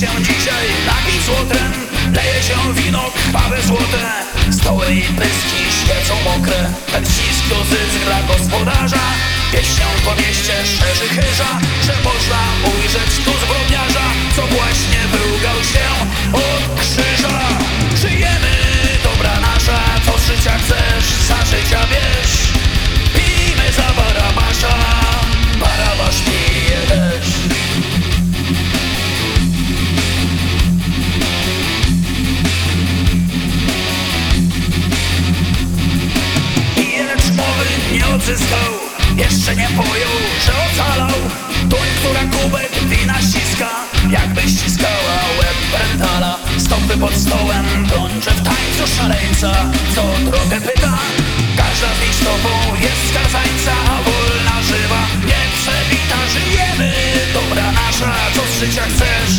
Się dzisiaj napić złotem. Leje się wino, krwawe złote. Stoły i pyski świecą mokre. Ten ścisk z gra gospodarza. Wieś się po mieście szerzy chyża nie odzyskał Jeszcze nie pojął, że ocalał. Toń, która kubek wina ściska Jakby ściskała łeb brentala. Stopy pod stołem plącze w tańcu szaleńca Co drogę pyta. Każda z nich stopą jest skazańca A wolna, żywa, nieprzebita Żyjemy, dobra nasza Co z życia chcesz,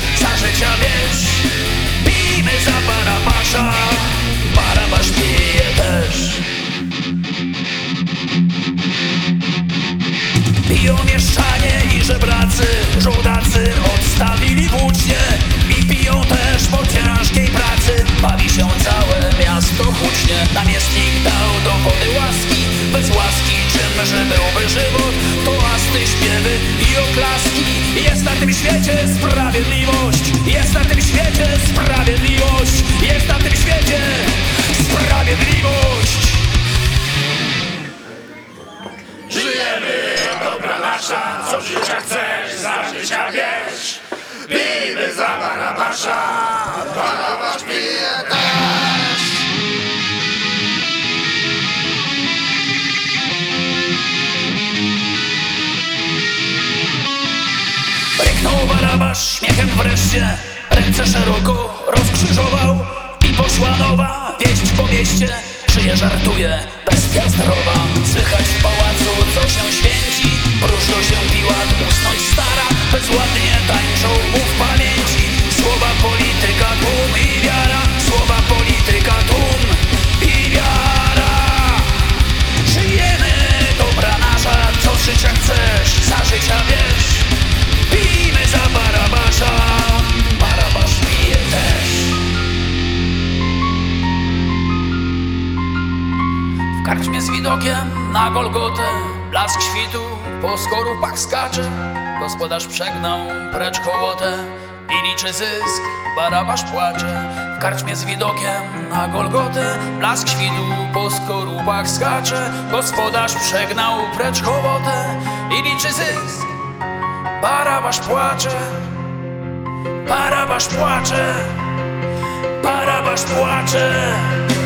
miasto hucznie Namiestnik dał dowody łaski, bez łaski czymże byłby żywot. To asty, śpiewy i oklaski. Jest na tym świecie sprawiedliwość. Jest na tym świecie sprawiedliwość. Jest na tym świecie sprawiedliwość. Żyjemy, dobra nasza, co życia chcesz, za życia wiesz. Pijmy za Barabasza, Barabasz Ryknął Barabasz śmiechem wreszcie. Ręce szeroko rozkrzyżował I poszła nowa wieść po mieście. Żyje, żartuje, bestia zdrowa Słychać w pałacu, co się widokiem na Golgotę. Blask świtu po skorupach skacze. Gospodarz przegnał precz hołotę I liczy zysk, Barabasz płacze. W karczmie z widokiem na Golgotę Blask świtu po skorupach skacze. Gospodarz przegnał precz hołotę I liczy zysk, Barabasz płacze. Barabasz płacze. Barabasz płacze